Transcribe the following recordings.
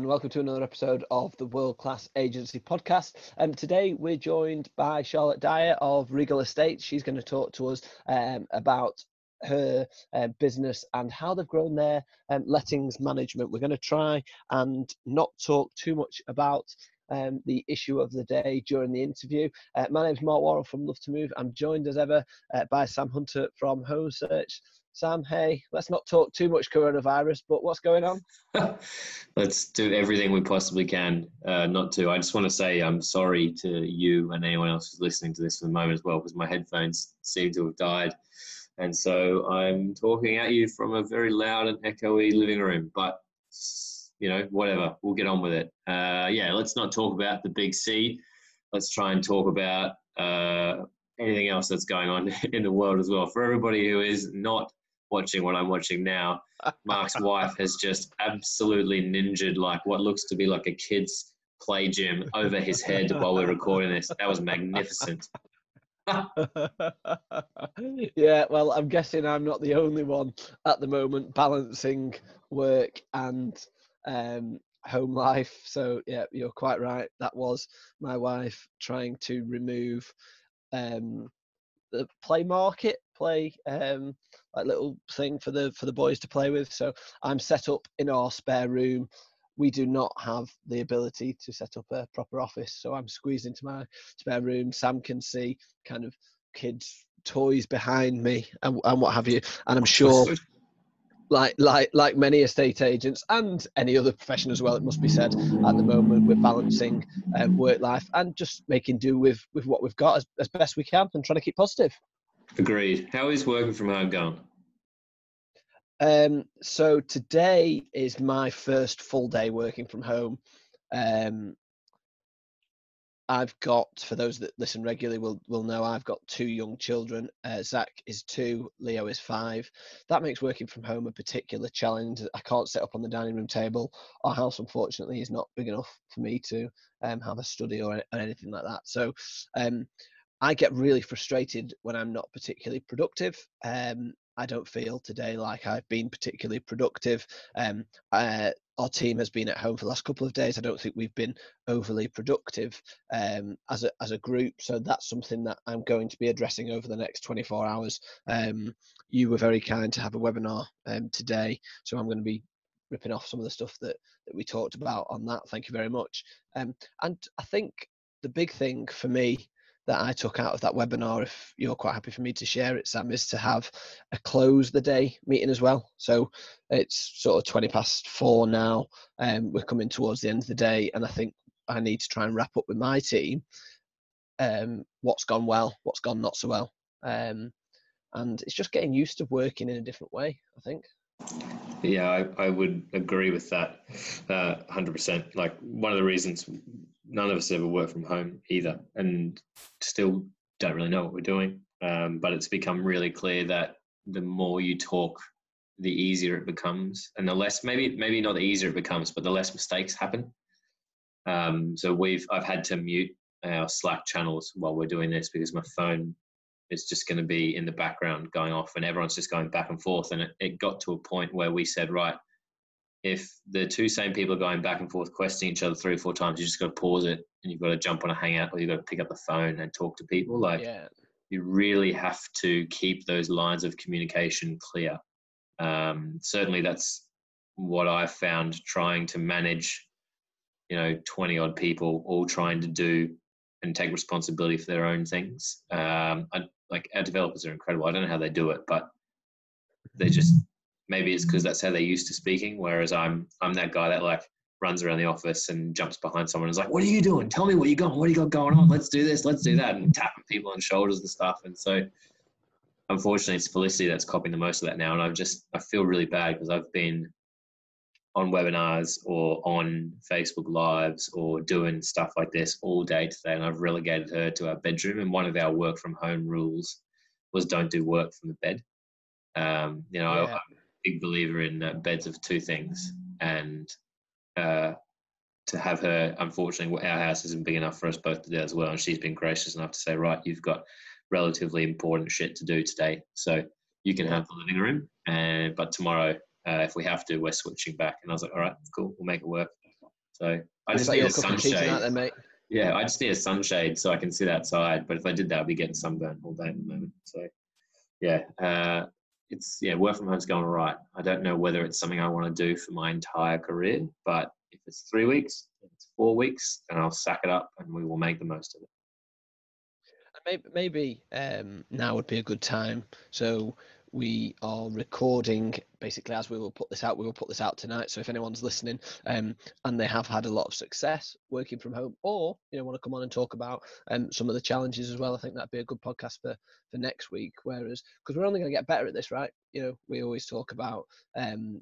and welcome to another episode of the World Class Agency podcast. And um, today we're joined by Charlotte Dyer of Regal Estates. She's going to talk to us um, about her uh, business and how they've grown their um, lettings management. We're going to try and not talk too much about um, the issue of the day during the interview. Uh, my name is Mark Warren from Love to Move. I'm joined as ever uh, by Sam Hunter from Home Search. Sam, hey, let's not talk too much coronavirus, but what's going on? let's do everything we possibly can uh, not to. I just want to say I'm sorry to you and anyone else who's listening to this for the moment as well, because my headphones seem to have died. And so I'm talking at you from a very loud and echoey living room, but you know, whatever, we'll get on with it. Uh, yeah, let's not talk about the big C. Let's try and talk about uh, anything else that's going on in the world as well. For everybody who is not watching what I'm watching now, Mark's wife has just absolutely ninjaed like what looks to be like a kid's play gym over his head while we're recording this. That was magnificent. yeah, well, I'm guessing I'm not the only one at the moment balancing work and um, home life. So, yeah, you're quite right. That was my wife trying to remove um, the play market play um, like little thing for the for the boys to play with. So I'm set up in our spare room. We do not have the ability to set up a proper office, so I'm squeezed into my spare room. Sam can see kind of kids' toys behind me and, and what have you, and I'm sure. Like, like, like many estate agents and any other profession as well, it must be said. At the moment, we're balancing um, work life and just making do with with what we've got as, as best we can, and trying to keep positive. Agreed. How is working from home going? Um, so today is my first full day working from home. Um, I've got, for those that listen regularly, will will know I've got two young children. Uh, Zach is two, Leo is five. That makes working from home a particular challenge. I can't sit up on the dining room table. Our house, unfortunately, is not big enough for me to um, have a study or, or anything like that. So um, I get really frustrated when I'm not particularly productive. Um, I don't feel today like I've been particularly productive. Um, uh, our team has been at home for the last couple of days. I don't think we've been overly productive um, as a as a group. So that's something that I'm going to be addressing over the next 24 hours. Um, you were very kind to have a webinar um, today, so I'm going to be ripping off some of the stuff that that we talked about on that. Thank you very much. Um, and I think the big thing for me that I took out of that webinar, if you're quite happy for me to share it, Sam, is to have a close the day meeting as well. So it's sort of 20 past four now. Um, we're coming towards the end of the day, and I think I need to try and wrap up with my team um, what's gone well, what's gone not so well. Um, and it's just getting used to working in a different way, I think. Yeah, I, I would agree with that uh, 100%. Like, one of the reasons none of us ever work from home either, and still don't really know what we're doing. Um, but it's become really clear that the more you talk, the easier it becomes, and the less maybe maybe not the easier it becomes, but the less mistakes happen. Um, so we've I've had to mute our Slack channels while we're doing this because my phone is just going to be in the background going off, and everyone's just going back and forth. And it, it got to a point where we said, right, if the two same people are going back and forth questioning each other three or four times, you just got to pause it and you've got to jump on a hangout or you've got to pick up the phone and talk to people. Like yeah. you really have to keep those lines of communication clear. Um, certainly, that's what I've found trying to manage, you know, 20 odd people all trying to do and take responsibility for their own things. Um, I, like our developers are incredible. I don't know how they do it, but they just maybe it's because that's how they're used to speaking. Whereas I'm I'm that guy that like runs around the office and jumps behind someone and is like, "What are you doing? Tell me what you got. What do you got going on? Let's do this. Let's do that." And tapping people on shoulders and stuff. And so, unfortunately, it's Felicity that's copying the most of that now. And I've just I feel really bad because I've been on webinars or on Facebook Lives or doing stuff like this all day today, and I've relegated her to our bedroom. And one of our work from home rules was don't do work from the bed. Um, you know, yeah. I, am a big believer in uh, beds of two things, and uh, to have her, unfortunately, our house isn't big enough for us both to do as well. And she's been gracious enough to say, right, you've got relatively important shit to do today, so you can have the living room, and but tomorrow, uh, if we have to, we're switching back. And I was like, all right, cool, we'll make it work. So I just need a cooking cheese tonight sunshade. mate. Yeah, I just need a sunshade so I can sit outside. But if I did that, I'd be getting sunburn all day at the moment. So yeah, uh, it's yeah, work from home's going all right. I don't know whether it's something I want to do for my entire career, but if it's three weeks, if it's four weeks, then I'll sack it up and we will make the most of it. Maybe, maybe um, now would be a good time. So we are recording basically as we will put this out. We will put this out tonight. So if anyone's listening um, and they have had a lot of success working from home, or you know want to come on and talk about um, some of the challenges as well, I think that'd be a good podcast for for next week. Whereas because we're only going to get better at this, right? You know, we always talk about um,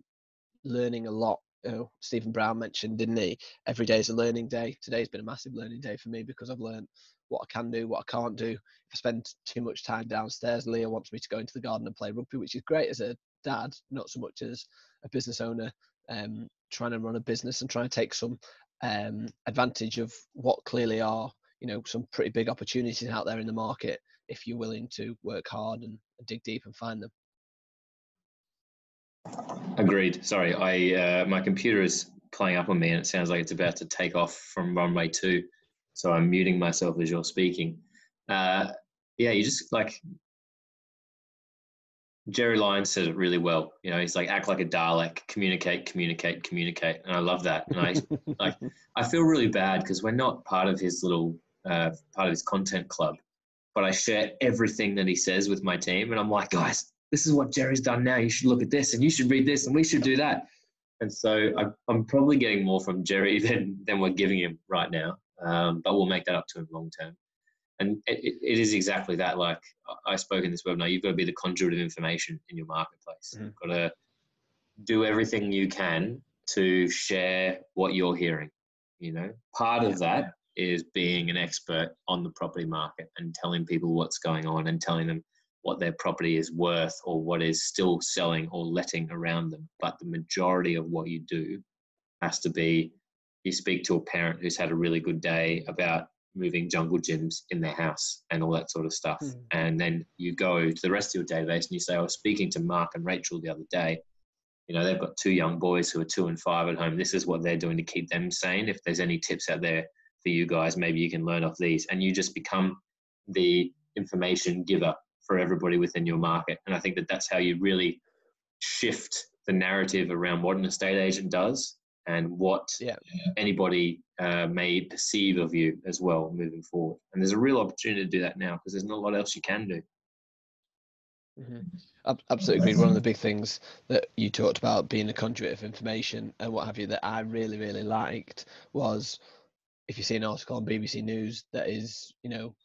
learning a lot you know, Stephen Brown mentioned, didn't he? Every day is a learning day. Today's been a massive learning day for me because I've learned what I can do, what I can't do. If I spend too much time downstairs, Leo wants me to go into the garden and play rugby, which is great as a dad, not so much as a business owner um, trying to run a business and trying to take some um, advantage of what clearly are, you know, some pretty big opportunities out there in the market if you're willing to work hard and, and dig deep and find them. Agreed. Sorry, I uh, my computer is playing up on me, and it sounds like it's about to take off from runway two. So I'm muting myself as you're speaking. Uh, yeah, you just like Jerry Lyons said it really well. You know, he's like act like a Dalek, communicate, communicate, communicate, and I love that. And I like I feel really bad because we're not part of his little uh, part of his content club, but I share everything that he says with my team, and I'm like, guys, this is what Jerry's done now. You should look at this, and you should read this, and we should do that. And so I, I'm probably getting more from Jerry than than we're giving him right now, um, but we'll make that up to him long term. And it, it is exactly that. Like I spoke in this webinar, you've got to be the conduit of information in your marketplace. Mhm. You've got to do everything you can to share what you're hearing. You know, part of that is being an expert on the property market and telling people what's going on and telling them what their property is worth or what is still selling or letting around them. But the majority of what you do has to be you speak to a parent who's had a really good day about moving jungle gyms in their house and all that sort of stuff. Mhm. And then you go to the rest of your database and you say, I was speaking to Mark and Rachel the other day. You know, they've got two young boys who are two and five at home. This is what they're doing to keep them sane. If there's any tips out there for you guys, maybe you can learn off these. And you just become the information giver for everybody within your market. And I think that that's how you really shift the narrative around what an estate agent does and what Yeah. anybody uh, may perceive of you as well moving forward. And there's a real opportunity to do that now because there's not a lot else you can do. Mhm. Absolutely agreed. One of the big things that you talked about being a conduit of information and what have you that I really, really liked was if you see an article on BBC News that is, you know,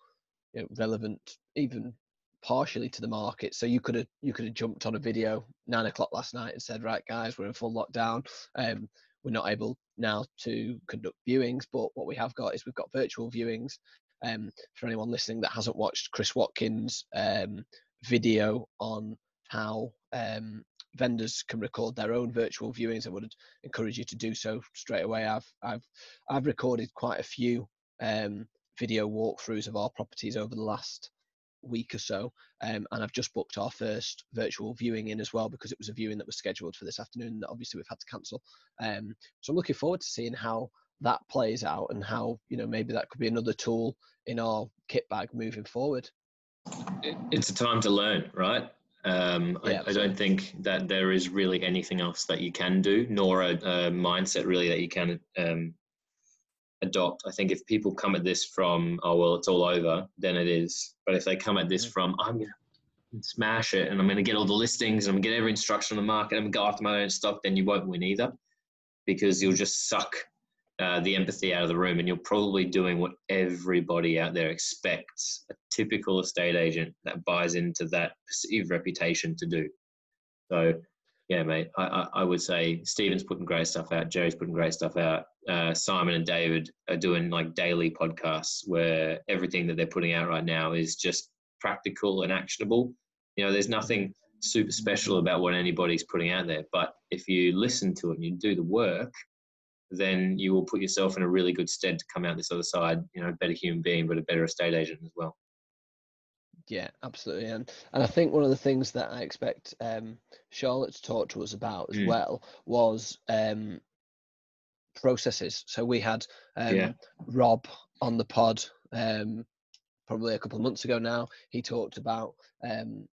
you know relevant even partially to the market. So you could have you could have jumped on a video nine o'clock last night and said, right guys, we're in full lockdown. Um, we're not able now to conduct viewings, but what we have got is we've got virtual viewings. Um, for anyone listening that hasn't watched Chris Watkins' um, video on how um, vendors can record their own virtual viewings, I would encourage you to do so straight away. I've I've I've recorded quite a few um, video walkthroughs of our properties over the last week or so, um, and I've just booked our first virtual viewing in as well because it was a viewing that was scheduled for this afternoon that obviously we've had to cancel. Um, so I'm looking forward to seeing how that plays out and how you know maybe that could be another tool in our kit bag moving forward. It's a time to learn, right? Um, Yeah, I, I don't think that there is really anything else that you can do, nor a, a mindset really that you can um, adopt. I think if people come at this from, oh, well, it's all over, then it is. But if they come at this Mhm. from, I'm going to smash it and I'm going to get all the listings and I'm going to get every instruction on the market and go after my own stock, then you won't win either because you'll just suck uh, the empathy out of the room and you're probably doing what everybody out there expects a typical estate agent that buys into that perceived reputation to do. So, yeah, mate, I, I, I would say Stephen's putting great stuff out, Jerry's putting great stuff out. Uh, Simon and David are doing like daily podcasts where everything that they're putting out right now is just practical and actionable. You know, there's nothing super special about what anybody's putting out there, but if you listen to it and you do the work, then you will put yourself in a really good stead to come out this other side, you know, a better human being, but a better estate agent as well. Yeah, absolutely, and and I think one of the things that I expect um, Charlotte to talk to us about as Mm. well was um, processes. So we had um, Yeah. Rob on the pod um, probably a couple of months ago now. He talked about um,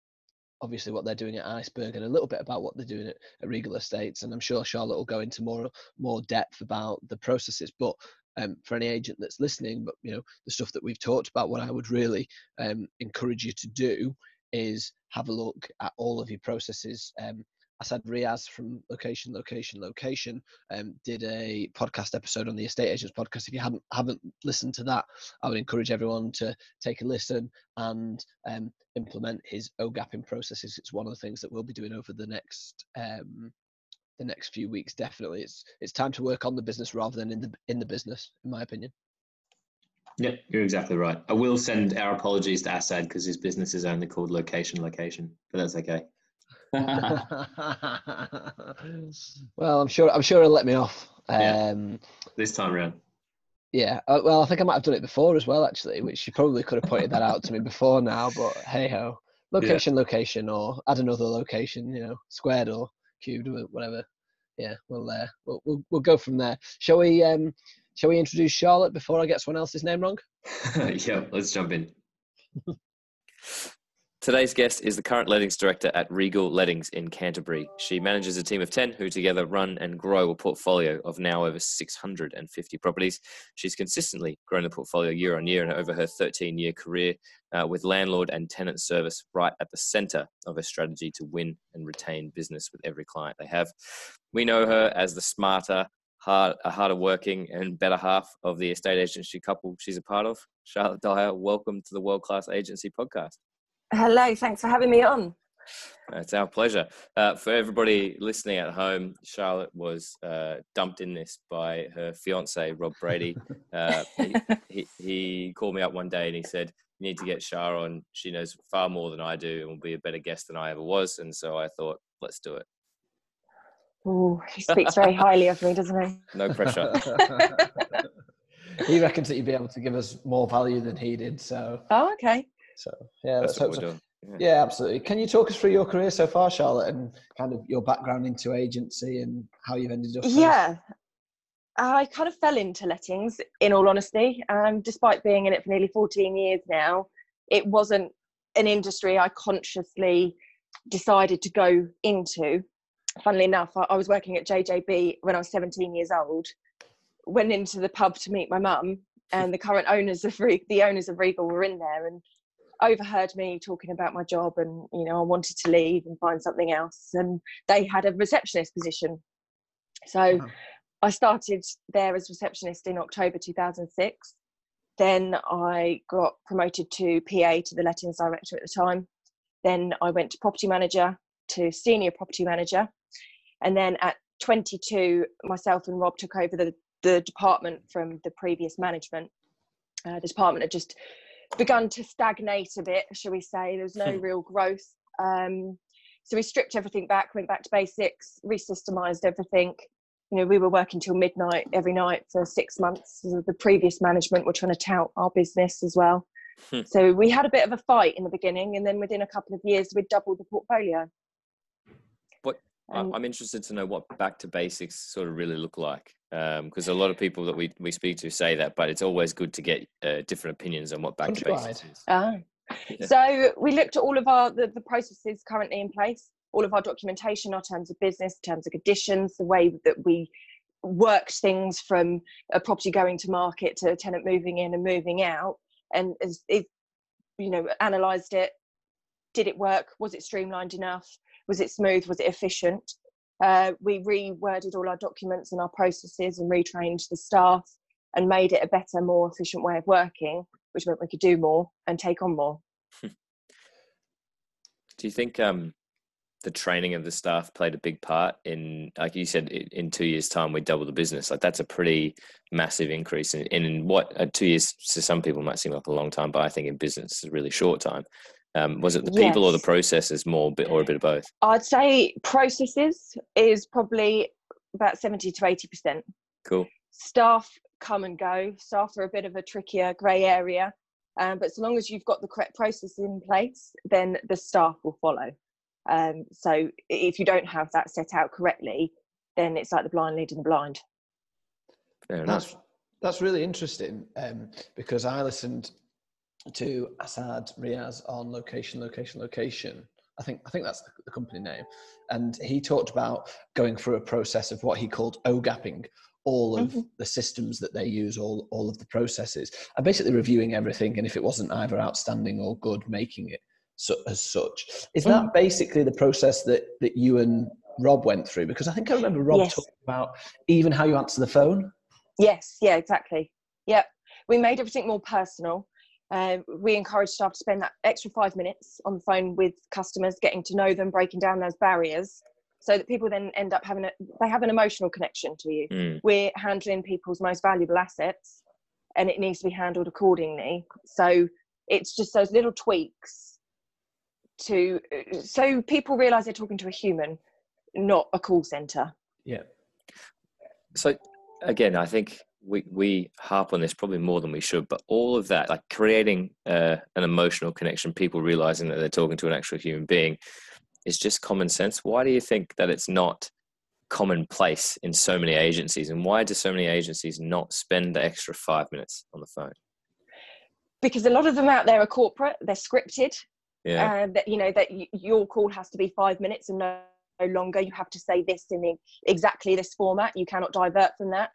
obviously what they're doing at Iceberg and a little bit about what they're doing at, at Regal Estates. And I'm sure Charlotte will go into more more depth about the processes. But um, for any agent that's listening, but you know the stuff that we've talked about, what I would really um, encourage you to do is have a look at all of your processes. Um, Asad Riaz from Location, Location, Location um, did a podcast episode on the Estate Agents podcast. If you haven't haven't listened to that, I would encourage everyone to take a listen and um, implement his OGAPing processes. It's one of the things that we'll be doing over the next um, the next few weeks. Definitely, it's it's time to work on the business rather than in the in the business, in my opinion. Yeah, you're exactly right. I will send our apologies to Assad because his business is only called Location Location, but that's okay. well, I'm sure I'm sure he'll let me off. Yeah. Um, This time around. Yeah, uh, well, I think I might have done it before as well, actually, which you probably could have pointed that out to me before now. But hey ho, location, location, or add another location, you know, squared or cubed or whatever. Yeah, we'll uh, we'll, we'll we'll go from there. Shall we um shall we introduce Charlotte before I get someone else's name wrong? yeah, let's jump in. Today's guest is the current lettings director at Regal Lettings in Canterbury. She manages a team of 10 who together run and grow a portfolio of now over 650 properties. She's consistently grown the portfolio year on year and over her 13 year career uh, with landlord and tenant service right at the center of her strategy to win and retain business with every client they have. We know her as the smarter, hard, harder working and better half of the estate agency couple she's a part of. Charlotte Dyer, welcome to the World Class Agency podcast. Hello, thanks for having me on. It's our pleasure. Uh, for everybody listening at home, Charlotte was uh, dumped in this by her fiance, Rob Brady. Uh, he, he, he called me up one day and he said, You need to get Char on. She knows far more than I do and will be a better guest than I ever was. And so I thought, Let's do it. Oh, he speaks very highly of me, doesn't he? No pressure. he reckons that you'd be able to give us more value than he did. So, Oh, okay. So yeah, That's let's what hope we're so. doing. Yeah. Yeah, absolutely. Can you talk us through your career so far, Charlotte, and kind of your background into agency and how you've ended up? there? Yeah. I kind of fell into lettings, in all honesty. Um, despite being in it for nearly 14 years now, it wasn't an industry I consciously decided to go into. Funnily enough, I, I was working at JJB when I was 17 years old. Went into the pub to meet my mum, and the current owners of Re- the owners of Regal were in there and overheard me talking about my job and you know I wanted to leave and find something else and they had a receptionist position. So Wow. I started there as receptionist in October 2006. Then I got promoted to PA to the lettings director at the time. Then I went to property manager to senior property manager. And then at 22, myself and Rob took over the, the department from the previous management. Uh, the department had just begun to stagnate a bit, shall we say. There was no Hmm. real growth. Um, so we stripped everything back, went back to basics, resystemized everything. You know, we were working till midnight every night for six months. The previous management were trying to tout our business as well. Hmm. so we had a bit of a fight in the beginning, and then within a couple of years, we doubled the portfolio. And- I'm interested to know what back to basics sort of really look like, because a lot of people that we, we speak to say that, but it's always good to get uh, different opinions on what back to basics is. Yeah. So we looked at all of our the, the processes currently in place, all of our documentation, our terms of business, terms of conditions, the way that we worked things from a property going to market to a tenant moving in and moving out, and as it, you know, analysed it. Did it work? Was it streamlined enough? Was it smooth? Was it efficient? Uh, we reworded all our documents and our processes and retrained the staff and made it a better, more efficient way of working which meant we could do more and take on more. Do you think um, the training of the staff played a big part in, like you said, in two years' time we double the business? Like that's a pretty massive increase. In, in what uh, two years to some people might seem like a long time, but I think in business it's a really short time. Um, was it the people or the processes more, or a bit of both? I'd say processes is probably about 70 to 80%. Cool. Staff come and go. Staff are a bit of a trickier grey area. Um, but so long as you've got the correct process in place, then the staff will follow. Um, so if you don't have that set out correctly, then it's like the blind leading the blind. Fair That's that's really interesting um, because I listened to Assad Riaz on location, location, location. I think I think that's the, company name, and he talked about going through a process of what he called OGAPing all of Mhm. the systems that they use, all all of the processes, and basically reviewing everything. And if it wasn't either outstanding or good, making it so, as such. Is that basically the process that that you and Rob went through? Because I think I remember Rob Yes. talking about even how you answer the phone. Yes, yeah, exactly. Yep. We made everything more personal. Um, we encourage staff to spend that extra five minutes on the phone with customers, getting to know them, breaking down those barriers, so that people then end up having a they have an emotional connection to you. Mm, We're handling people's most valuable assets, and it needs to be handled accordingly. So it's just those little tweaks to so people realise they're talking to a human, not a call centre. Yeah. So again, I think we we harp on this probably more than we should, but all of that, like creating uh, an emotional connection, people realizing that they're talking to an actual human being, is just common sense. Why do you think that it's not commonplace in so many agencies, and why do so many agencies not spend the extra five minutes on the phone? because a lot of them out there are corporate they're scripted Yeah, uh, that you know that y- your call has to be five minutes and no, no longer. You have to say this in the, exactly this format. You cannot divert from that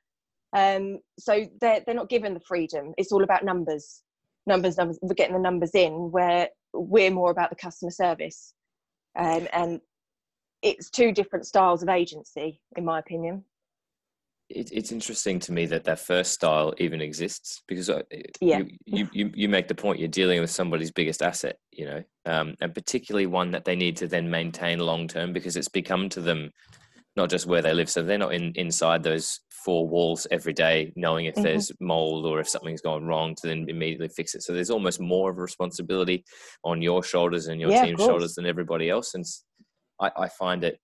um, so they're, they're not given the freedom. It's all about numbers. Numbers numbers we're getting the numbers in where we're more about the customer service. Um, and it's two different styles of agency in my opinion. It, it's interesting to me that that first style even exists because uh, it- Yeah. you, you, you, you make the point you're dealing with somebody's biggest asset, you know, um, and particularly one that they need to then maintain long term because it's become to them not just where they live. So they're not in inside those four walls every day, knowing if Mhm. there's mold or if something's gone wrong to then immediately fix it. So there's almost more of a responsibility on your shoulders and your Yeah, team's shoulders than everybody else. And I find it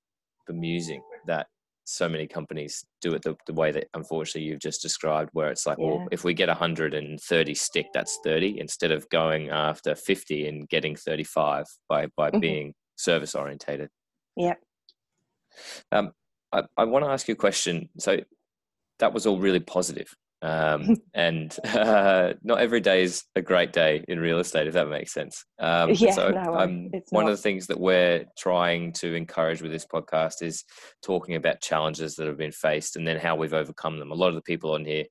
bemusing that so many companies do it the, the way that unfortunately you've just described where it's like well if we get 130 stick that's 30 instead of going after 50 and getting 35 by by Mhm. being service orientated Yep. um, I, I want to ask you a question. So that was all really positive um, and uh, not every day is a great day in real estate if that makes sense. Um, Yeah, so no, um, one not. of the things that we're trying to encourage with this podcast is talking about challenges that have been faced and then how we've overcome them. A lot of the people on here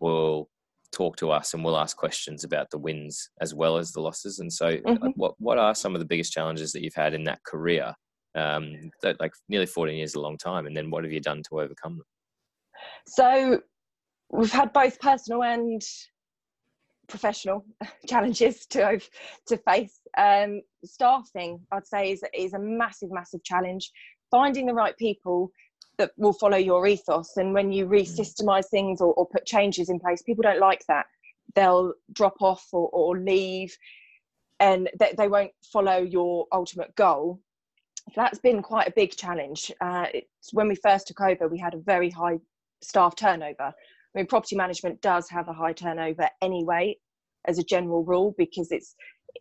will talk to us and we'll ask questions about the wins as well as the losses. And so uh, Mhm. what, what are some of the biggest challenges that you've had in that career um, that like nearly 14 years is a long time and then what have you done to overcome them So we've had both personal and professional challenges to to face. Um, staffing, I'd say, is is a massive, massive challenge. Finding the right people that will follow your ethos, and when you re-systemize things or, or put changes in place, people don't like that. They'll drop off or, or leave, and they, they won't follow your ultimate goal. That's been quite a big challenge. Uh, it's, when we first took over, we had a very high staff turnover. I mean, property management does have a high turnover anyway, as a general rule, because it's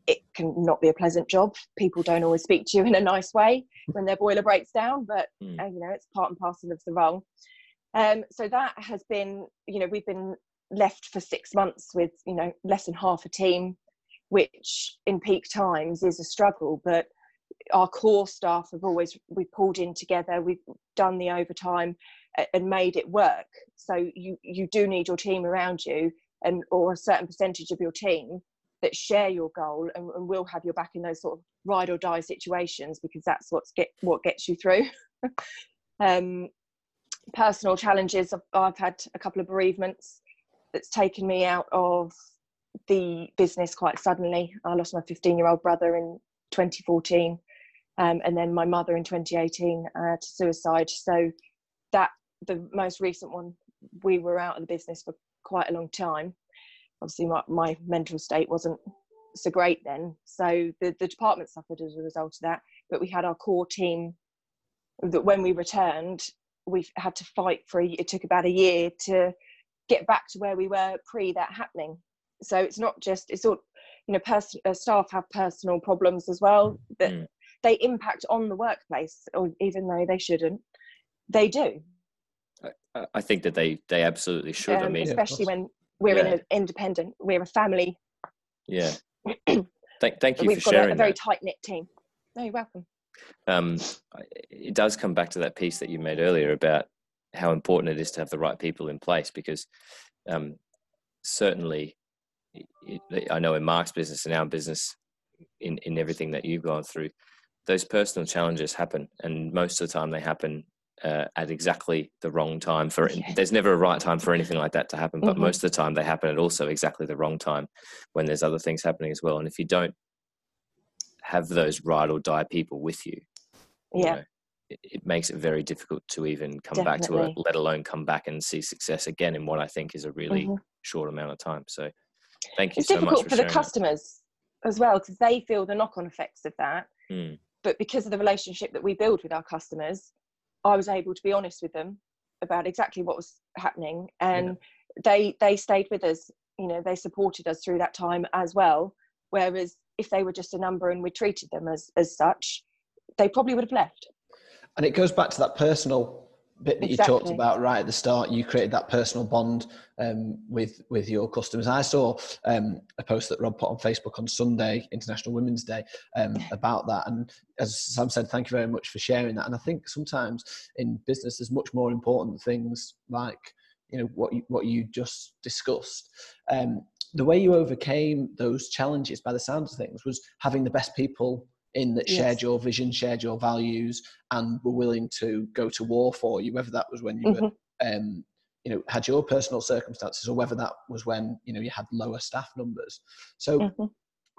it can not be a pleasant job. People don't always speak to you in a nice way when their boiler breaks down, but Mm. uh, you know it's part and parcel of the role. Um, so that has been, you know, we've been left for six months with you know less than half a team, which in peak times is a struggle, but our core staff have always we pulled in together we've done the overtime and made it work. So you you do need your team around you and or a certain percentage of your team that share your goal and, and will have your back in those sort of ride or die situations because that's what's get what gets you through. Um personal challenges I've, I've had a couple of bereavements that's taken me out of the business quite suddenly. I lost my 15 year old brother in 2014 um, and then my mother in 2018 uh, to suicide. So that the most recent one, we were out of the business for quite a long time. Obviously, my, my mental state wasn't so great then. So the, the department suffered as a result of that. But we had our core team that when we returned, we had to fight for. A, it took about a year to get back to where we were pre that happening. So it's not just it's all you know. Uh, staff have personal problems as well that Mm. They impact on the workplace, or even though they shouldn't, they do. I, I think that they they absolutely should. I um, mean, especially when we're in an independent, we're a family. yeah. Thank thank you We've for got a, sharing a very tight knit team. No, you're welcome. um, it does come back to that piece that you made earlier about how important it is to have the right people in place because um, certainly it, it- I know in Mark's business and our business in, in everything that you've gone through those personal challenges happen and most of the time they happen uh, at exactly the wrong time for Yeah. there's never a right time for anything like that to happen but Mhm. most of the time they happen at also exactly the wrong time when there's other things happening as well and if you don't have those ride or die people with you you Yeah. know, it, it makes it very difficult to even come back to Definitely. it, let alone come back and see success again in what I think is a really Mhm. short amount of time. So thank you It's so much difficult for, for the sharing that. customers as well because they feel the knock on effects of that. Mm. But because of the relationship that we build with our customers, I was able to be honest with them about exactly what was happening and they they stayed with us you know they supported us through that time as well. Whereas if they were just a number and we treated them as as such they probably would have left. And it goes back to that personal bit that you talked about right at the start. You created that personal bond um, with with your customers. I saw um, a post that Rob put on Facebook on Sunday, International Women's Day, um, about that. And as Sam said, thank you very much for sharing that. And I think sometimes in business, there's much more important things like you know what you, what you just discussed. Um, the way you overcame those challenges, by the sounds of things, was having the best people in that shared your vision, shared your values, and were willing to go to war for you, whether that was when you Mhm. were, um, you know, had your personal circumstances, or whether that was when you know you had lower staff numbers. So, Mhm.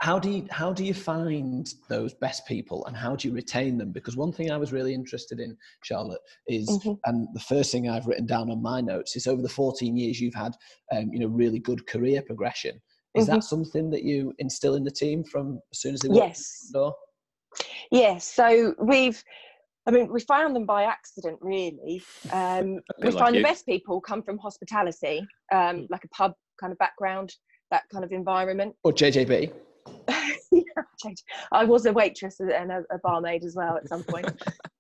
how do you how do you find those best people, and how do you retain them? Because one thing I was really interested in, Charlotte, is Mhm. and the first thing I've written down on my notes is over the 14 years you've had, um, you know, really good career progression. Is Mhm. that something that you instill in the team from as soon as they walk yes the door? Yes so we've i mean we found them by accident really um, we like find you. the best people come from hospitality um, like a pub kind of background that kind of environment Or JJB? Yeah. I was a waitress and a, a barmaid as well at some point.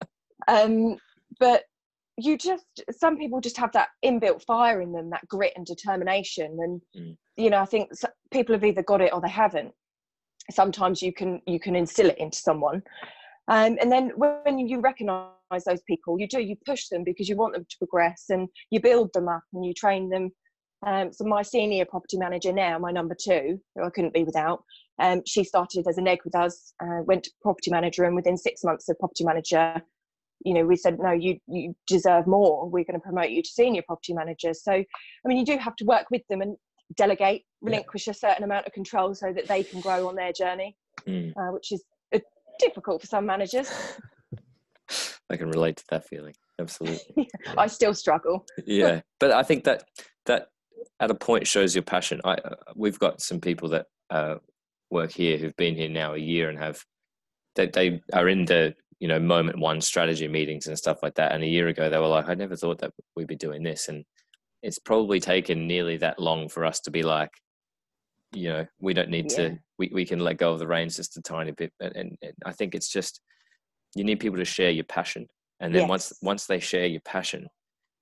um, but you just, some people just have that inbuilt fire in them, that grit and determination. And, Mm. you know, I think people have either got it or they haven't. Sometimes you can, you can instill it into someone. Um, and then when you recognize those people, you do, you push them because you want them to progress and you build them up and you train them. Um, so my senior property manager now, my number two, who I couldn't be without, um, she started as a neg with us, uh, went to property manager, and within six months of property manager, you know, we said, no, you you deserve more. We're going to promote you to senior property manager. So, I mean, you do have to work with them and delegate, relinquish a certain amount of control so that they can grow on their journey, Mm. uh, which is uh, difficult for some managers. I can relate to that feeling. Absolutely. I still struggle. yeah but i think that that at a point shows your passion i uh, we've got some people that uh, work here who've been here now a year and have they, they are in the you know moment one strategy meetings and stuff like that and a year ago they were like i never thought that we'd be doing this and it's probably taken nearly that long for us to be like you know we don't need Yeah. to we, we can let go of the reins just a tiny bit and, and, and i think it's just you need people to share your passion and then once Yes. once they share your passion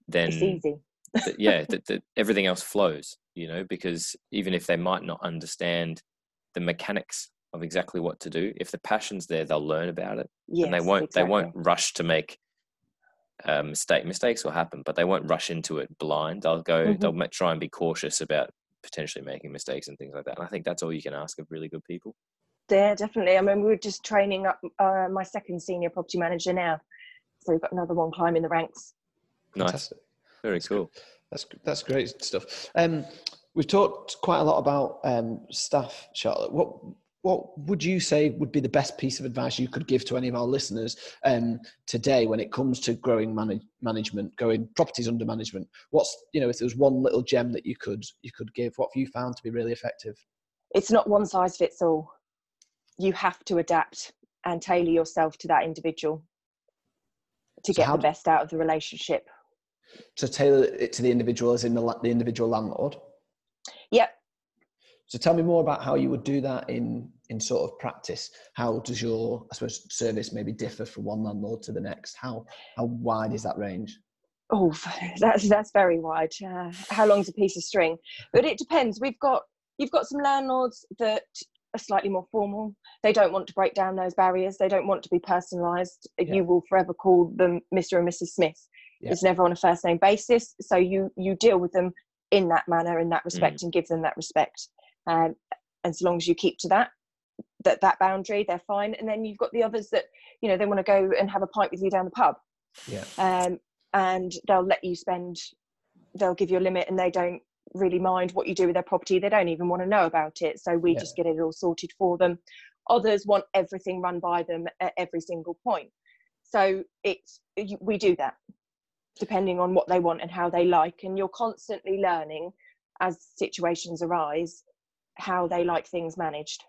then It's easy. that, yeah that, that everything else flows you know because even if they might not understand the mechanics of exactly what to do if the passion's there they'll learn about it Yes, and they won't exactly. they won't rush to make uh, mistake mistakes will happen but they won't rush into it blind they'll go Mhm. they'll try and be cautious about potentially making mistakes and things like that and i think that's all you can ask of really good people Yeah, definitely. I mean, we're just training up uh, my second senior property manager now. So we've got another one climbing the ranks. nice Fantastic. very That's cool That's that's great stuff. Um, we've talked quite a lot about um, staff, Charlotte. What what would you say would be the best piece of advice you could give to any of our listeners um, today when it comes to growing manage, management, going properties under management? What's you know if there was one little gem that you could you could give, what have you found to be really effective? It's not one size fits all. You have to adapt and tailor yourself to that individual to So get the best out of the relationship. To tailor it to the individual, as in the, the individual landlord. Yep. So tell me more about how you would do that in in sort of practice. How does your I suppose service maybe differ from one landlord to the next? How how wide is that range? Oh, that's that's very wide. Uh, how long's a piece of string? But it depends. We've got you've got some landlords that are slightly more formal. They don't want to break down those barriers. They don't want to be personalised. Yeah. You will forever call them Mr. and Mrs. Smith. Yeah. It's never on a first name basis. So you you deal with them in that manner, in that respect, and give them that respect. Um, and so long as you keep to that that that boundary, they're fine. And then you've got the others that you know they want to go and have a pint with you down the pub. Yeah. um, and they'll let you spend they'll give you a limit and they don't really mind what you do with their property. They don't even want to know about it. So we Yeah. just get it all sorted for them. Others want everything run by them at every single point. So it's we do that depending on what they want and how they like. And you're constantly learning as situations arise how they like things managed.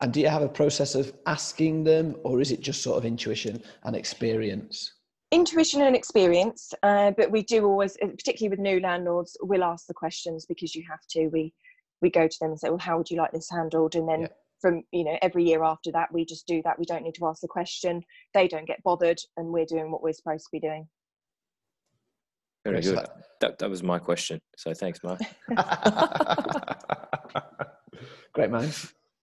And do you have a process of asking them, or is it just sort of intuition and experience? intuition and experience uh, but we do always uh, particularly with new landlords we'll ask the questions because you have to. We we go to them and say well how would you like this handled? And then Yeah. from you know every year after that we just do that. We don't need to ask the question. They don't get bothered and we're doing what we're supposed to be doing Very good. That, that was my question. So thanks, Mark. Great man.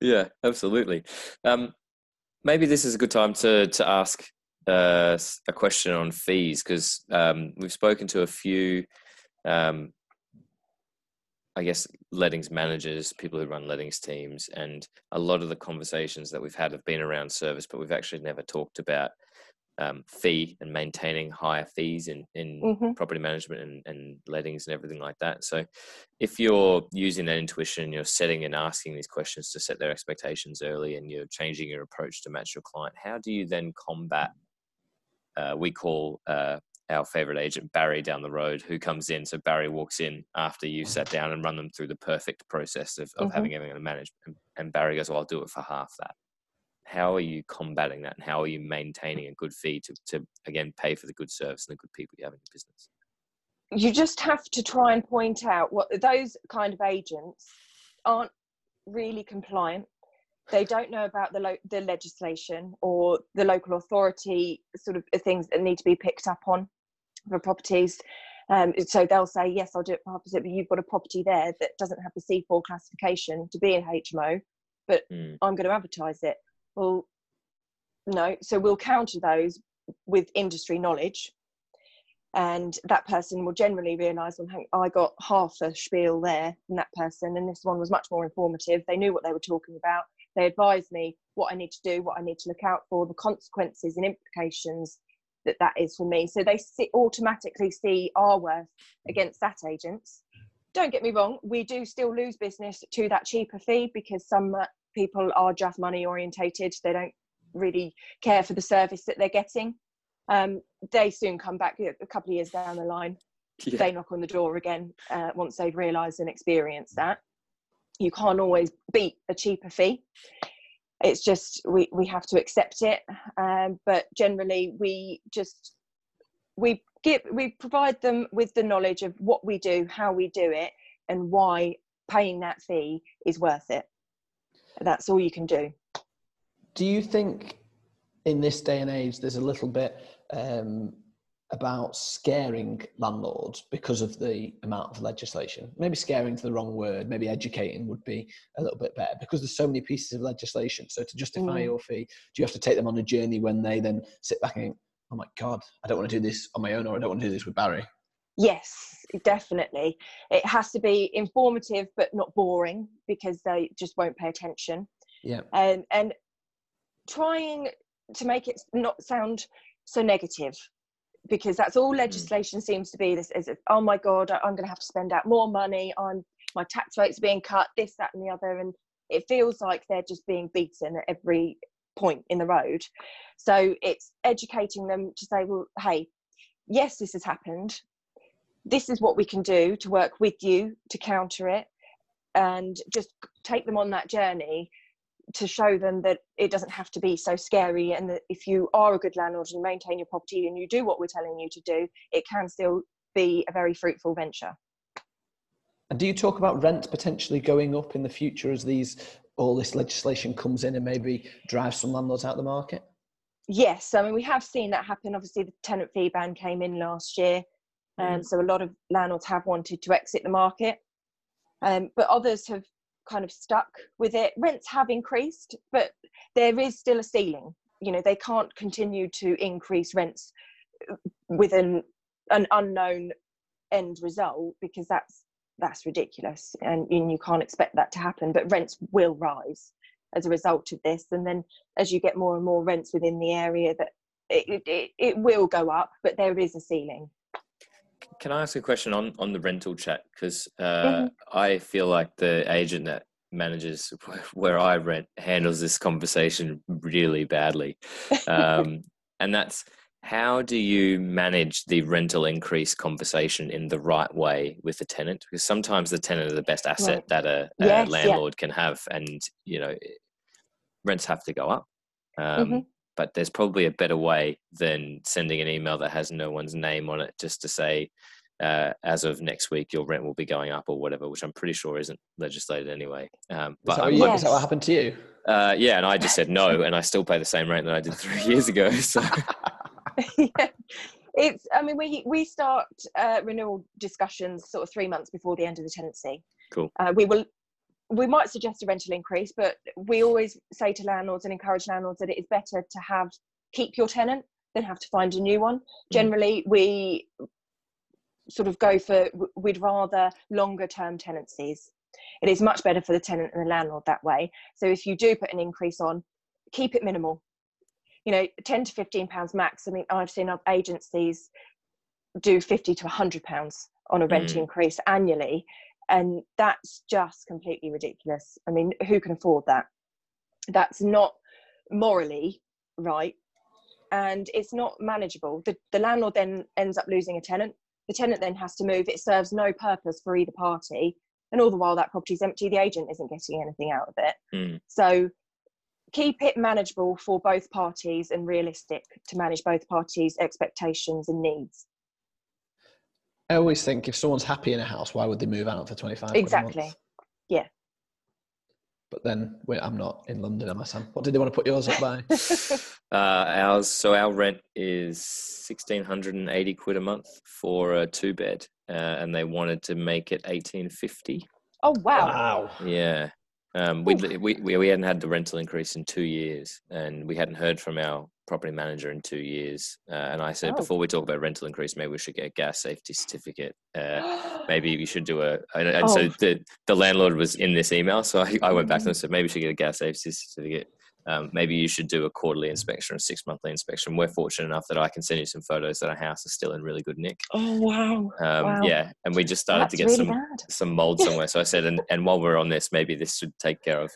Yeah, absolutely. Um, maybe this is a good time to to ask uh, s- a question on fees because um, we've spoken to a few, um, I guess, lettings managers, people who run lettings teams, and a lot of the conversations that we've had have been around service, but we've actually never talked about um, fee and maintaining higher fees in in hmm property management and, and lettings and everything like that. So, if you're using that intuition, you're setting and asking these questions to set their expectations early, and you're changing your approach to match your client, how do you then combat? Uh, we call uh, our favorite agent Barry down the road, who comes in. So Barry walks in after you sat down and run them through the perfect process of, of Mhm. having everything managed, and, and Barry goes, "Well, I'll do it for half that." How are you combating that, and how are you maintaining a good fee to, to again pay for the good service and the good people you have in your business? you just have to try and point out what those kind of agents aren't really compliant they don't know about the lo- the legislation or the local authority sort of things that need to be picked up on for properties um, so they'll say yes i'll do it for percent but you've got a property there that doesn't have the c4 classification to be an hmo Mm. i'm going to advertise it well no. So we'll counter those with industry knowledge and that person will generally realise well hang, i got half a spiel there from that person and this one was much more informative. They knew what they were talking about. They advised me what i need to do what i need to look out for the consequences and implications that that is for me. So they automatically see our worth against that agent's. Don't get me wrong we do still lose business to that cheaper fee because some people are just money orientated they don't really care for the service that they're getting um, they soon come back a couple of years down the line Yeah. they knock on the door again uh, once they've realised and experienced that. You can't always beat a cheaper fee. It's just we, we have to accept it. Um, but generally, we just we give we provide them with the knowledge of what we do, how we do it, and why paying that fee is worth it. That's all you can do. Do you think in this day and age there's a little bit um, about scaring landlords because of the amount of legislation? Maybe scaring to the wrong word, maybe educating would be a little bit better because there's so many pieces of legislation. So to justify Mm. your fee, do you have to take them on a journey when they then sit back and think, oh my God, I don't want to do this on my own or I don't want to do this with Barry? Yes, definitely. It has to be informative but not boring because they just won't pay attention. Yeah. and and trying to make it not sound so negative because that's all hmm. legislation seems to be this is oh my god i'm going to have to spend out more money i'm my tax rates are being cut this that and the other and it feels like they're just being beaten at every point in the road so it's educating them to say well hey yes this has happened this is what we can do to work with you to counter it. And just take them on that journey to show them that it doesn't have to be so scary. And that if you are a good landlord and you maintain your property and you do what we're telling you to do it can still be a very fruitful venture. And do you talk about rent potentially going up in the future as these all this legislation comes in and maybe drives some landlords out of the market? yes i mean we have seen that happen. Obviously the tenant fee ban came in last year um, so a lot of landlords have wanted to exit the market, um, but others have kind of stuck with it. Rents have increased, but there is still a ceiling. You know, they can't continue to increase rents uh, with an, an unknown end result because that's that's ridiculous and, and you can't expect that to happen. But rents will rise as a result of this, and then as you get more and more rents within the area, that it, it, it will go up, but there is a ceiling. Can I ask a question on, on the rental chat? Because uh. I feel like the agent that manages where I rent handles this conversation really badly. Um, and that's how do you manage the rental increase conversation in the right way with the tenant? Because sometimes the tenant is the best asset right. that a, a yes, landlord yeah. can have, and you know rents have to go up. Um, mm-hmm but there's probably a better way than sending an email that has no one's name on it just to say uh, as of next week your rent will be going up or whatever which i'm pretty sure isn't legislated anyway um, but is that, yes. is that, what happened to you uh, yeah and i just said no and i still pay the same rent that i did three years ago so yeah. it's i mean we we start uh, renewal discussions sort of three months before the end of the tenancy cool uh, we will we might suggest a rental increase, but we always say to landlords and encourage landlords that it is better to have keep your tenant than have to find a new one. Mm. Generally, we sort of go for we'd rather longer term tenancies. It is much better for the tenant and the landlord that way. So if you do put an increase on, keep it minimal. You know, 10 to 15 pounds max. I mean, I've seen other agencies do 50 to 100 pounds on a rent mm. increase annually and that's just completely ridiculous. I mean who can afford that? That's not morally right and it's not manageable. The, the landlord then ends up losing a tenant. The tenant then has to move. It serves no purpose for either party and all the while that property's empty the agent isn't getting anything out of it. Mm. so keep it manageable for both parties and realistic to manage both parties expectations and needs I always think if someone's happy in a house, why would they move out for 25 Exactly. Yeah. But then wait, I'm not in London, am I, Sam? What did they want to put yours up by? uh, ours, so our rent is 1680 quid a month for a two bed, uh, and they wanted to make it 1850. Oh, wow. Wow. Yeah. Um, we, we, we hadn't had the rental increase in two years, and we hadn't heard from our property manager in two years. Uh, and I said, oh. before we talk about rental increase, maybe we should get a gas safety certificate. Uh, maybe we should do a. And, and oh. so the, the landlord was in this email. So I, I went back to them and said, maybe we should get a gas safety certificate um, maybe you should do a quarterly inspection or a six monthly inspection. We're fortunate enough that I can send you some photos that our house is still in really good nick. Oh wow! Um, wow. Yeah, and we just started That's to get really some bad. some mold somewhere. so I said, and, and while we're on this, maybe this should take care of.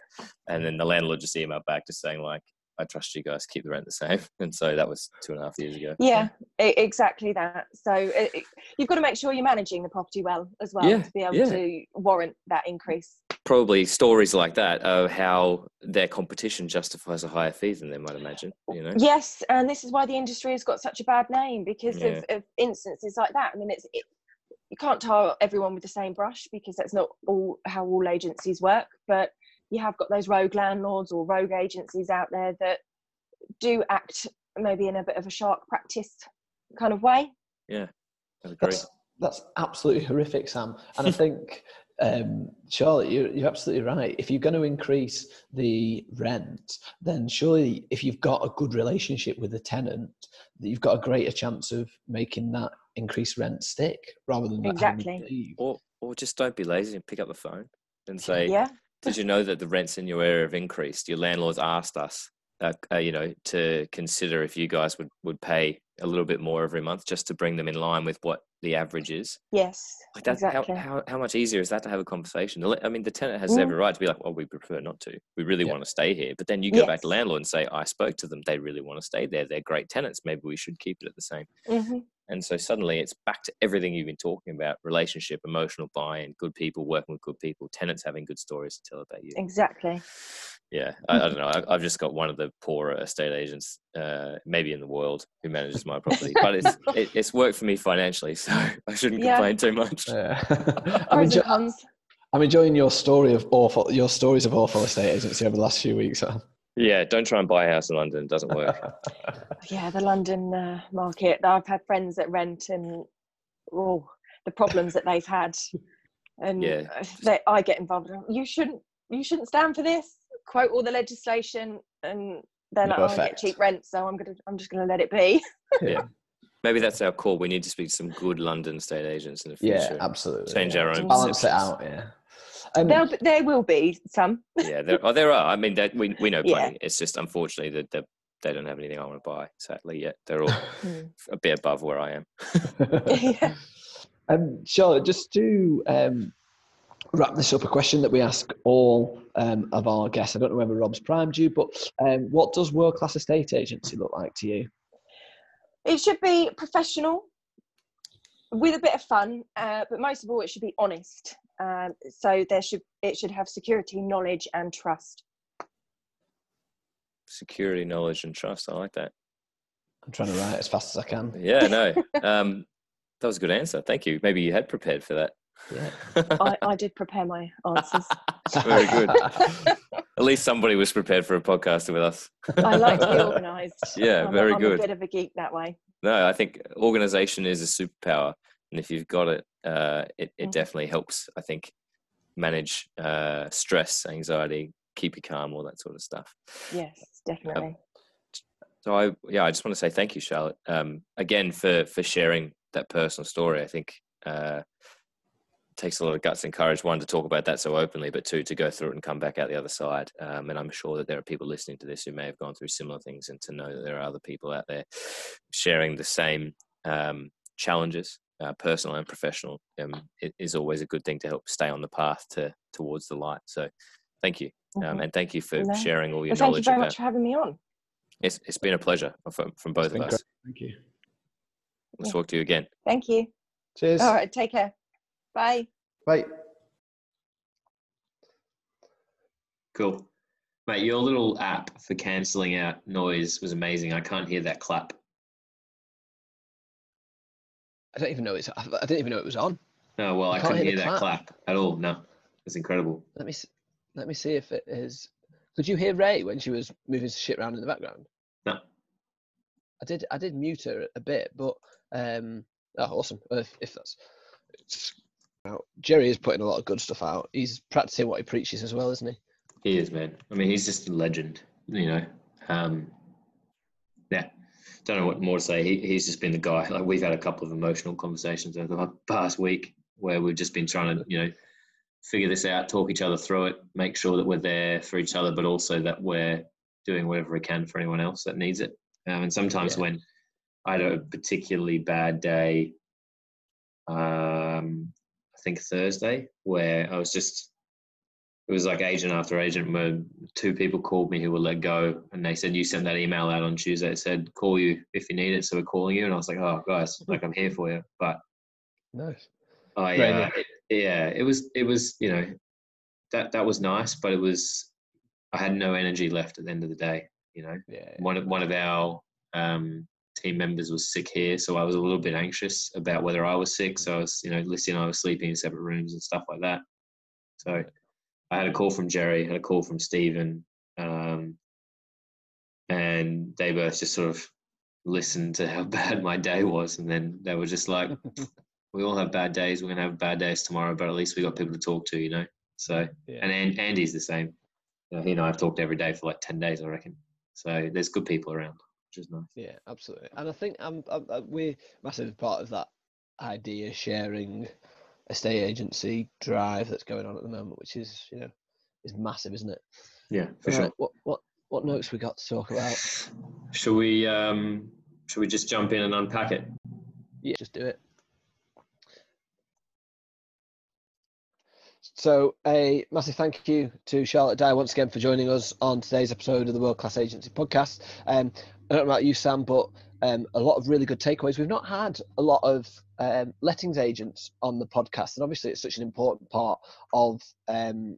And then the landlord just emailed back just saying like, I trust you guys keep the rent the same. And so that was two and a half years ago. Yeah, exactly that. So it, you've got to make sure you're managing the property well as well yeah, to be able yeah. to warrant that increase probably stories like that of how their competition justifies a higher fee than they might imagine you know yes and this is why the industry has got such a bad name because yeah. of, of, instances like that i mean it's it, you can't tar everyone with the same brush because that's not all how all agencies work but you have got those rogue landlords or rogue agencies out there that do act maybe in a bit of a shark practice kind of way yeah that's, that's absolutely horrific sam and i think um, Charlotte, you're, you're absolutely right. If you're going to increase the rent, then surely if you've got a good relationship with the tenant, that you've got a greater chance of making that increased rent stick rather than exactly. Or, or just don't be lazy and pick up the phone and say, yeah. Did you know that the rents in your area have increased? Your landlords asked us, uh, uh, you know, to consider if you guys would, would pay a little bit more every month just to bring them in line with what the average is. Yes. Like that's exactly. how, how, how much easier is that to have a conversation? I mean, the tenant has mm. every right to be like, well, we prefer not to. We really yeah. want to stay here. But then you go yes. back to landlord and say, I spoke to them. They really want to stay there. They're great tenants. Maybe we should keep it at the same. Mm-hmm. And so suddenly it's back to everything you've been talking about relationship, emotional buy in, good people, working with good people, tenants having good stories to tell about you. Exactly yeah I, I, don't know I, have just got one of the poorer estate agents uh, maybe in the world who manages my property but it's it, it's worked for me financially so i shouldn't yeah. complain too much yeah. I'm, enjoy- I'm, enjoying your story of awful your stories of awful estate agency over the last few weeks huh? Yeah don't try and buy a house in london it doesn't work yeah the london uh, market i've had friends that rent and oh, the problems that they've had, and Yeah. that I get involved. in. You shouldn't, you shouldn't stand for this. Quote all the legislation, and then No I get cheap rent. So I'm gonna, I'm just gonna let it be. yeah. Maybe that's our call. We need to speak to some good London estate agents in the future. Yeah, future. absolutely. Change yeah. our own Balance it out. Yeah. Um, There'll, be- there will be some. yeah, there, oh, there are. I mean, that, we we know Yeah. plenty. It's just unfortunately that they, they don't have anything I want to buy. Sadly, yet they're all a bit above where I am. Yeah. Um, Charlotte, just to um, wrap this up, a question that we ask all um, of our guests. I don't know whether Rob's primed you, but um, what does world class estate agency look like to you? It should be professional with a bit of fun, uh, but most of all, it should be honest. Um, so there should it should have security, knowledge, and trust. Security, knowledge, and trust. I like that. I'm trying to write as fast as I can. Yeah, no, um, that was a good answer. Thank you. Maybe you had prepared for that. Yeah. I, I did prepare my answers. Very good. At least somebody was prepared for a podcast with us. I like to be organised. Yeah, I'm, very I'm good. a bit of a geek that way. No, I think organization is a superpower, and if you've got it, uh, it, it Mhm. definitely helps. I think manage uh, stress, anxiety, keep you calm, all that sort of stuff. Yes, definitely. So I, yeah, I just want to say thank you, Charlotte, um, again for for sharing that personal story. I think uh, it takes a lot of guts and courage. One to talk about that so openly, but two to go through it and come back out the other side. Um, and I'm sure that there are people listening to this who may have gone through similar things, and to know that there are other people out there sharing the same um, challenges, uh, personal and professional, um, it is always a good thing to help stay on the path to towards the light. So, thank you, um, Mhm. and thank you for No. sharing all your Well, thank you very about. much for having me on. It's, it's been a pleasure from, from both of us. great. Thank you. Let's Yeah. talk to you again. Thank you. Cheers. All right, take care. Bye. Bye. Cool. Mate, your little app for cancelling out noise was amazing. I can't hear that clap. I don't even know it's. I didn't even know it was on. No, well, I can't couldn't hear that clap. clap at all. No, it's incredible. Let me let me see if it is. Could you hear Ray when she was moving shit around in the background? No. I did. I did mute her a bit, but um, oh, awesome. If, if that's it's, now, Jerry is putting a lot of good stuff out. He's practicing what he preaches as well, isn't he? He is, man. I mean, he's just a legend, you know. Um, yeah, don't know what more to say. He, he's just been the guy. Like we've had a couple of emotional conversations over the past week where we've just been trying to, you know, figure this out, talk each other through it, make sure that we're there for each other, but also that we're doing whatever we can for anyone else that needs it. Um, and sometimes Yeah. when I had a particularly bad day, um, I think Thursday, where I was just it was like agent after agent where two people called me who were let go and they said you sent that email out on tuesday it said call you if you need it so we're calling you and i was like oh guys like i'm here for you but Nice. i Great, uh, it- yeah it was it was you know that that was nice but it was i had no energy left at the end of the day you know Yeah. one of one of our um, team members was sick here, so I was a little bit anxious about whether I was sick. So I was, you know, Lissy and I were sleeping in separate rooms and stuff like that. So I had a call from Jerry, had a call from Stephen, um, and they both just sort of listened to how bad my day was, and then they were just like, "We all have bad days. We're gonna have bad days tomorrow, but at least we got people to talk to, you know." So yeah. and An- Andy's the same. You know, he and I have talked every day for like ten days, I reckon. So there's good people around, which is nice. Yeah, absolutely. And I think I'm, I'm, i we're massive part of that idea sharing estate agency drive that's going on at the moment, which is you know is massive, isn't it? Yeah, for Right, sure. What what what notes we got to talk about? Should we um should we just jump in and unpack it? Yeah, just do it. So, a massive thank you to Charlotte Dyer once again for joining us on today's episode of the World Class Agency podcast. Um, I don't know about you, Sam, but um, a lot of really good takeaways. We've not had a lot of um, lettings agents on the podcast, and obviously, it's such an important part of um,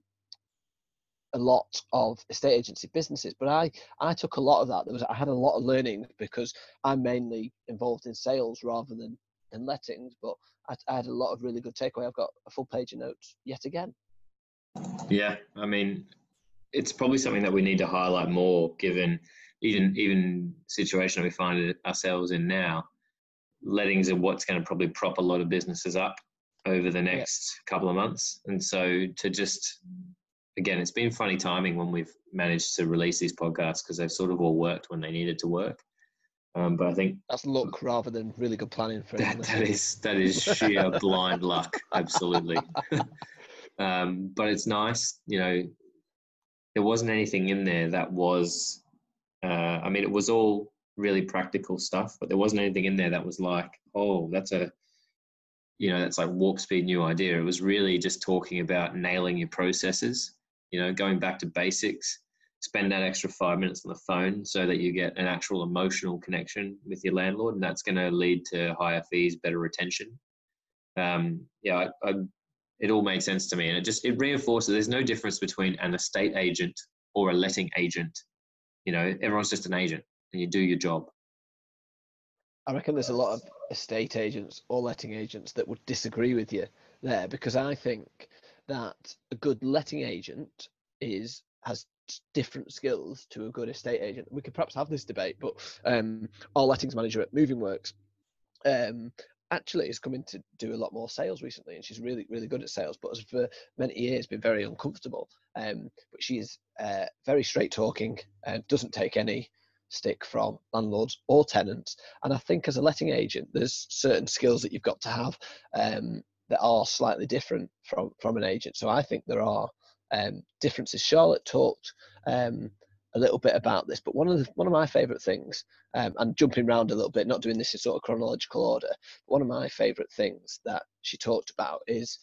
a lot of estate agency businesses. But I, I took a lot of that. There was I had a lot of learning because I'm mainly involved in sales rather than in lettings, but I, I had a lot of really good takeaway. I've got a full page of notes yet again. Yeah, I mean, it's probably something that we need to highlight more, given even even situation we find ourselves in now. lettings are what's going to probably prop a lot of businesses up over the next yeah. couple of months. And so to just, again, it's been funny timing when we've managed to release these podcasts because they've sort of all worked when they needed to work. Um, but I think that's luck rather than really good planning for that. That is that is sheer blind luck, absolutely. um, but it's nice, you know. There wasn't anything in there that was. Uh, I mean, it was all really practical stuff, but there wasn't anything in there that was like, oh, that's a, you know, that's like warp speed new idea. It was really just talking about nailing your processes, you know, going back to basics, spend that extra five minutes on the phone so that you get an actual emotional connection with your landlord, and that's going to lead to higher fees, better retention. Um, yeah, I, I, it all made sense to me, and it just it reinforces there's no difference between an estate agent or a letting agent. You know, everyone's just an agent and you do your job. I reckon there's a lot of estate agents or letting agents that would disagree with you there because I think that a good letting agent is has different skills to a good estate agent. We could perhaps have this debate, but um, our lettings manager at Moving Works um, actually is coming to do a lot more sales recently, and she's really really good at sales. But has for many years been very uncomfortable. Um, but she's uh, very straight talking and doesn't take any stick from landlords or tenants. And I think as a letting agent, there's certain skills that you've got to have um, that are slightly different from from an agent. So I think there are um, differences. Charlotte talked um, a little bit about this, but one of the, one of my favourite things, um, and jumping around a little bit, not doing this in sort of chronological order, one of my favourite things that she talked about is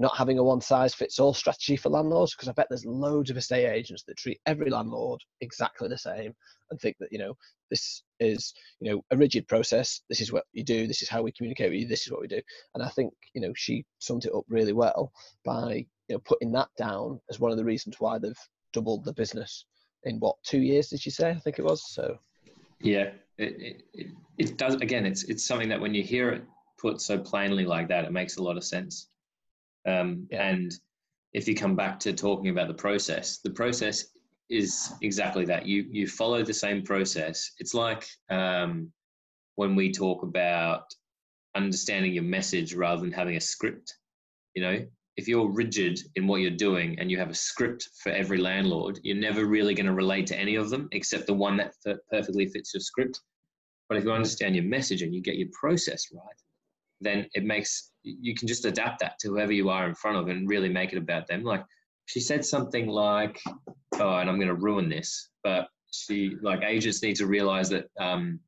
not having a one size fits all strategy for landlords because I bet there's loads of estate agents that treat every landlord exactly the same and think that you know this is you know a rigid process this is what you do this is how we communicate with you this is what we do. And I think you know she summed it up really well by you know putting that down as one of the reasons why they've doubled the business in what two years did she say I think it was so yeah it, it, it does again it's it's something that when you hear it put so plainly like that it makes a lot of sense um, yeah. And if you come back to talking about the process, the process is exactly that. You you follow the same process. It's like um, when we talk about understanding your message rather than having a script. You know, if you're rigid in what you're doing and you have a script for every landlord, you're never really going to relate to any of them except the one that perfectly fits your script. But if you understand your message and you get your process right, then it makes you can just adapt that to whoever you are in front of and really make it about them. Like she said something like, "Oh, and I'm going to ruin this," but she like agents need to realize that um,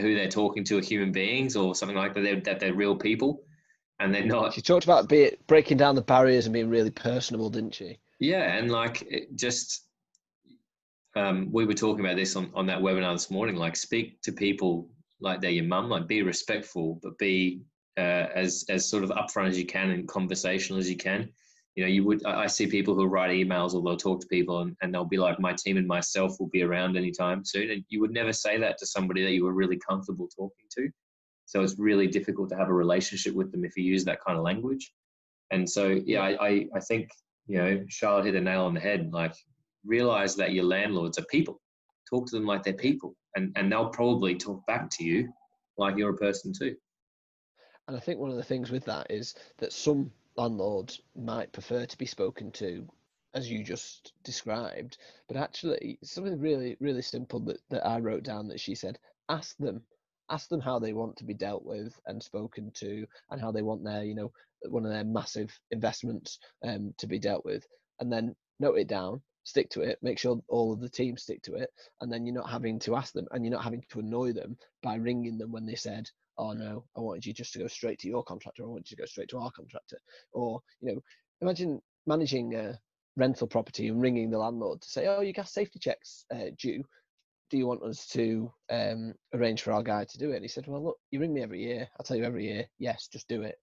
who they're talking to are human beings or something like that. They're, that they're real people, and they're not. She talked about be it, breaking down the barriers and being really personable, didn't she? Yeah, and like just. Um, we were talking about this on, on that webinar this morning. Like, speak to people like they're your mum. Like, be respectful, but be uh, as as sort of upfront as you can and conversational as you can. You know, you would I see people who write emails or they'll talk to people and, and they'll be like, my team and myself will be around anytime soon. And you would never say that to somebody that you were really comfortable talking to. So it's really difficult to have a relationship with them if you use that kind of language. And so, yeah, I, I, I think, you know, Charlotte hit a nail on the head. Like, realize that your landlords are people. Talk to them like they're people, and, and they'll probably talk back to you like you're a person too. And I think one of the things with that is that some landlords might prefer to be spoken to as you just described, but actually something really, really simple that, that I wrote down that she said, ask them, ask them how they want to be dealt with and spoken to and how they want their, you know, one of their massive investments um, to be dealt with. And then note it down, stick to it, make sure all of the team stick to it, and then you're not having to ask them and you're not having to annoy them by ringing them when they said, oh no, I wanted you just to go straight to your contractor. I want you to go straight to our contractor. Or, you know, imagine managing a rental property and ringing the landlord to say, oh, your gas safety checks uh, due. Do you want us to um, arrange for our guy to do it? And he said, well, look, you ring me every year. I'll tell you every year, yes, just do it.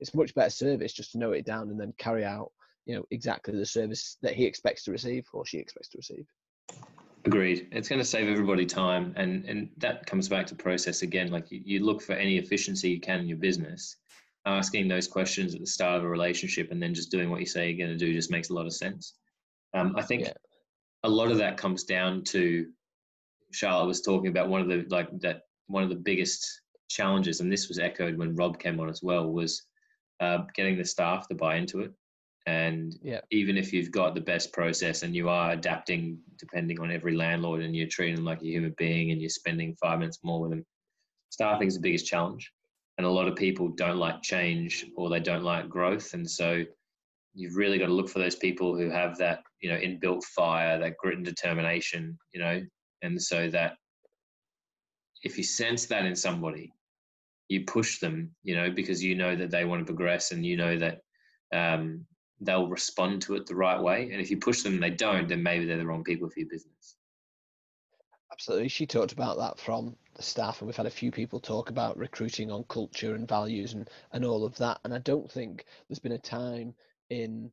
It's much better service just to note it down and then carry out, you know, exactly the service that he expects to receive or she expects to receive. Agreed. It's going to save everybody time, and and that comes back to process again. Like you, you look for any efficiency you can in your business. Asking those questions at the start of a relationship, and then just doing what you say you're going to do, just makes a lot of sense. Um, I think yeah. a lot of that comes down to Charlotte was talking about one of the like that one of the biggest challenges, and this was echoed when Rob came on as well, was uh, getting the staff to buy into it. And Yeah. even if you've got the best process and you are adapting depending on every landlord and you're treating them like a human being and you're spending five minutes more with them, staffing is the biggest challenge. And a lot of people don't like change or they don't like growth. And so you've really got to look for those people who have that, you know, inbuilt fire, that grit and determination, you know, and so that if you sense that in somebody, you push them, you know, because you know that they want to progress and you know that um, they'll respond to it the right way. And if you push them and they don't, then maybe they're the wrong people for your business. Absolutely. She talked about that from the staff, and we've had a few people talk about recruiting on culture and values and, and all of that. And I don't think there's been a time in,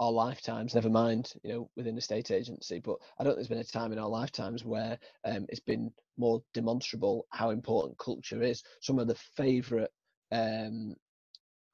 our lifetimes, never mind, you know, within estate agency, but I don't think there's been a time in our lifetimes where um, it's been more demonstrable how important culture is. Some of the favourite um,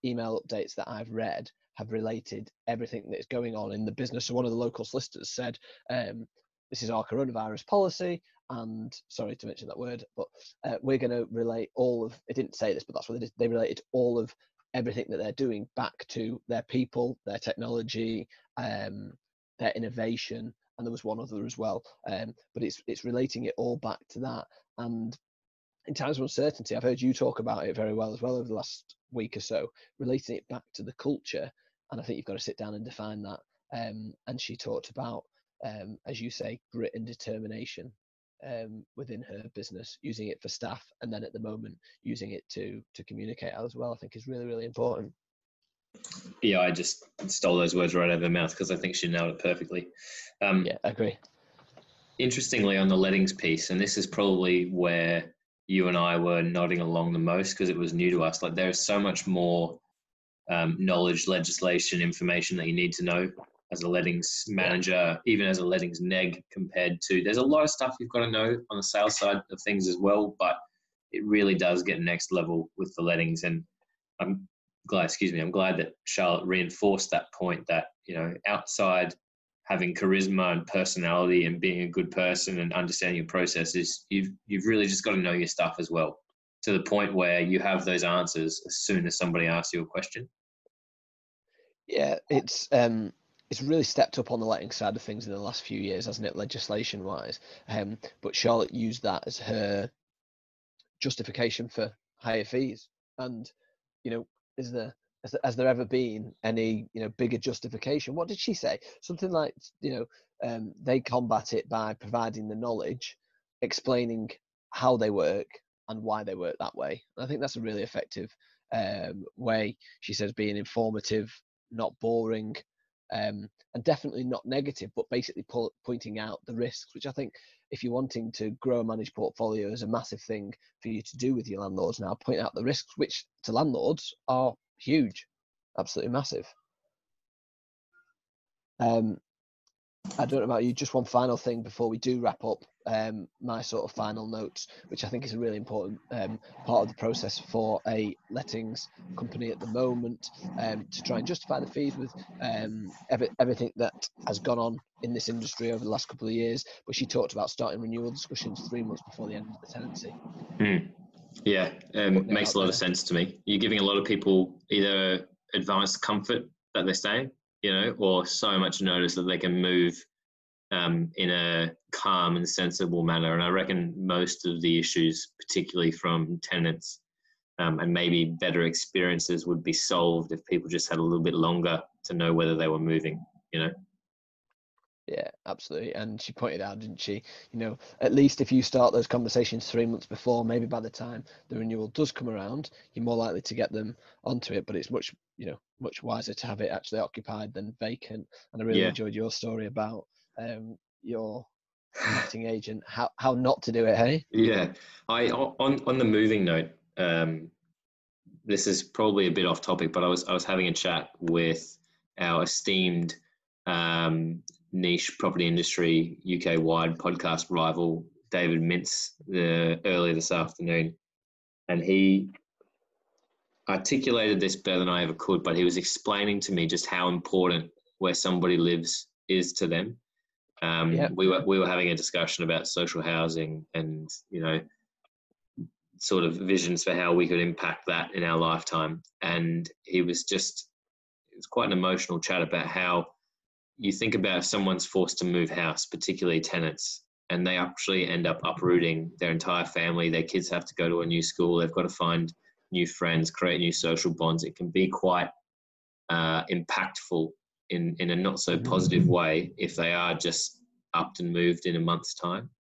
email updates that I've read have related everything that is going on in the business. So one of the local solicitors said, um, this is our coronavirus policy and sorry to mention that word but uh, we're going to relate all of it didn't say this but that's what they did they related all of everything that they're doing back to their people their technology um, their innovation and there was one other as well um, but it's it's relating it all back to that. And in times of uncertainty i've heard you talk about it very well as well over the last week or so relating it back to the culture. And i think you've got to sit down and define that um, and she talked about um, as you say, grit and determination um, within her business, using it for staff, and then at the moment using it to to communicate as well. I think is really really important. Yeah, I just stole those words right out of her mouth because I think she nailed it perfectly. Um, Yeah, I agree. Interestingly, on the lettings piece, and this is probably where you and I were nodding along the most because it was new to us. Like there is so much more um, knowledge, legislation, information that you need to know as a lettings manager, even as a lettings neg, compared to there's a lot of stuff you've got to know on the sales side of things as well, but it really does get next level with the lettings. And I'm glad, excuse me, I'm glad that Charlotte reinforced that point that, you know, outside having charisma and personality and being a good person and understanding your processes, you've you've really just got to know your stuff as well. To the point where you have those answers as soon as somebody asks you a question. Yeah, it's um, it's really stepped up on the letting side of things in the last few years, hasn't it, legislation wise? Um, but Charlotte used that as her justification for higher fees. And you know, is there has, has there ever been any you know bigger justification? What did she say? Something like you know um, they combat it by providing the knowledge, explaining how they work and why they work that way. And I think that's a really effective um, way. She says being informative, not boring, um, and definitely not negative, but basically po- pointing out the risks, which I think if you're wanting to grow a managed portfolio is a massive thing for you to do with your landlords now, point out the risks, which to landlords are huge, absolutely massive. Um, I don't know about you, just one final thing before we do wrap up. Um, my sort of final notes, which I think is a really important um, part of the process for a lettings company at the moment, um, to try and justify the fees with um, every, everything that has gone on in this industry over the last couple of years. But she talked about starting renewal discussions three months before the end of the tenancy. Mm. Yeah, um, makes a lot there. of sense to me. You're giving a lot of people either advanced comfort that they're staying, you know, or so much notice that they can move um, in a calm and sensible manner. And I reckon most of the issues, particularly from tenants, um, and maybe better experiences, would be solved if people just had a little bit longer to know whether they were moving. You know. Yeah, absolutely. And she pointed out, didn't she? You know, at least if you start those conversations three months before, maybe by the time the renewal does come around, you're more likely to get them onto it. But it's much, you know, much wiser to have it actually occupied than vacant. And I really Yeah. enjoyed your story about um, your letting agent, how how not to do it. Hey, Yeah, I on on the moving note. Um, this is probably a bit off topic, but I was I was having a chat with our esteemed um, niche property industry UK wide podcast rival David Mintz uh, earlier this afternoon, and he articulated this better than I ever could. But he was explaining to me just how important where somebody lives is to them. Um, Yeah. We were we were having a discussion about social housing and you know sort of visions for how we could impact that in our lifetime. And he was just, it was quite an emotional chat about how you think about if someone's forced to move house, particularly tenants, and they actually end up uprooting their entire family. Their kids have to go to a new school. They've got to find new friends, create new social bonds. It can be quite uh, impactful in, in a not so positive way if they are just upped and moved in a month's time.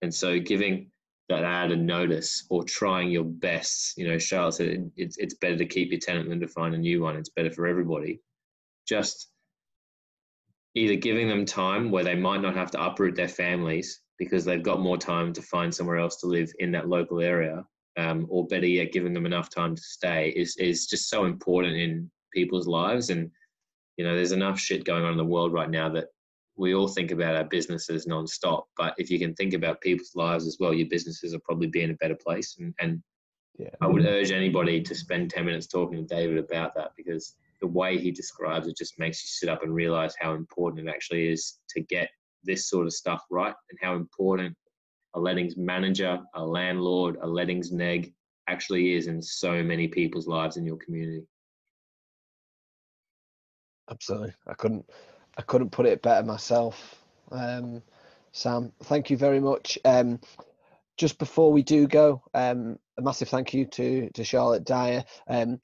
And so giving that added notice or trying your best, you know, Charlotte said it's, it's better to keep your tenant than to find a new one. It's better for everybody. Just either giving them time where they might not have to uproot their families because they've got more time to find somewhere else to live in that local area, um, or better yet, giving them enough time to stay is is just so important in people's lives. And you know, there's enough shit going on in the world right now that we all think about our businesses nonstop. But if you can think about people's lives as well, your businesses will probably be in a better place. And, and yeah. I would urge anybody to spend 10 minutes talking to David about that because the way he describes it just makes you sit up and realize how important it actually is to get this sort of stuff right and how important a lettings manager, a landlord, a lettings neg actually is in so many people's lives in your community. Absolutely. I couldn't I couldn't put it better myself. Um, Sam, thank you very much. Um, just before we do go, um, a massive thank you to to Charlotte Dyer. Um,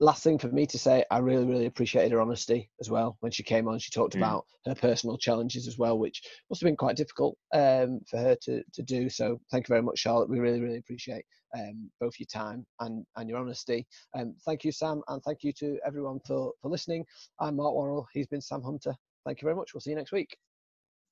last thing for me to say, I really, really appreciated her honesty as well when she came on. She talked mm. about her personal challenges as well, which must have been quite difficult um, for her to, to do. So thank you very much, Charlotte. We really, really appreciate um, both your time and, and your honesty. Um, thank you, Sam, and thank you to everyone for, for listening. I'm Mark Worrell. He's been Sam Hunter. Thank you very much. We'll see you next week.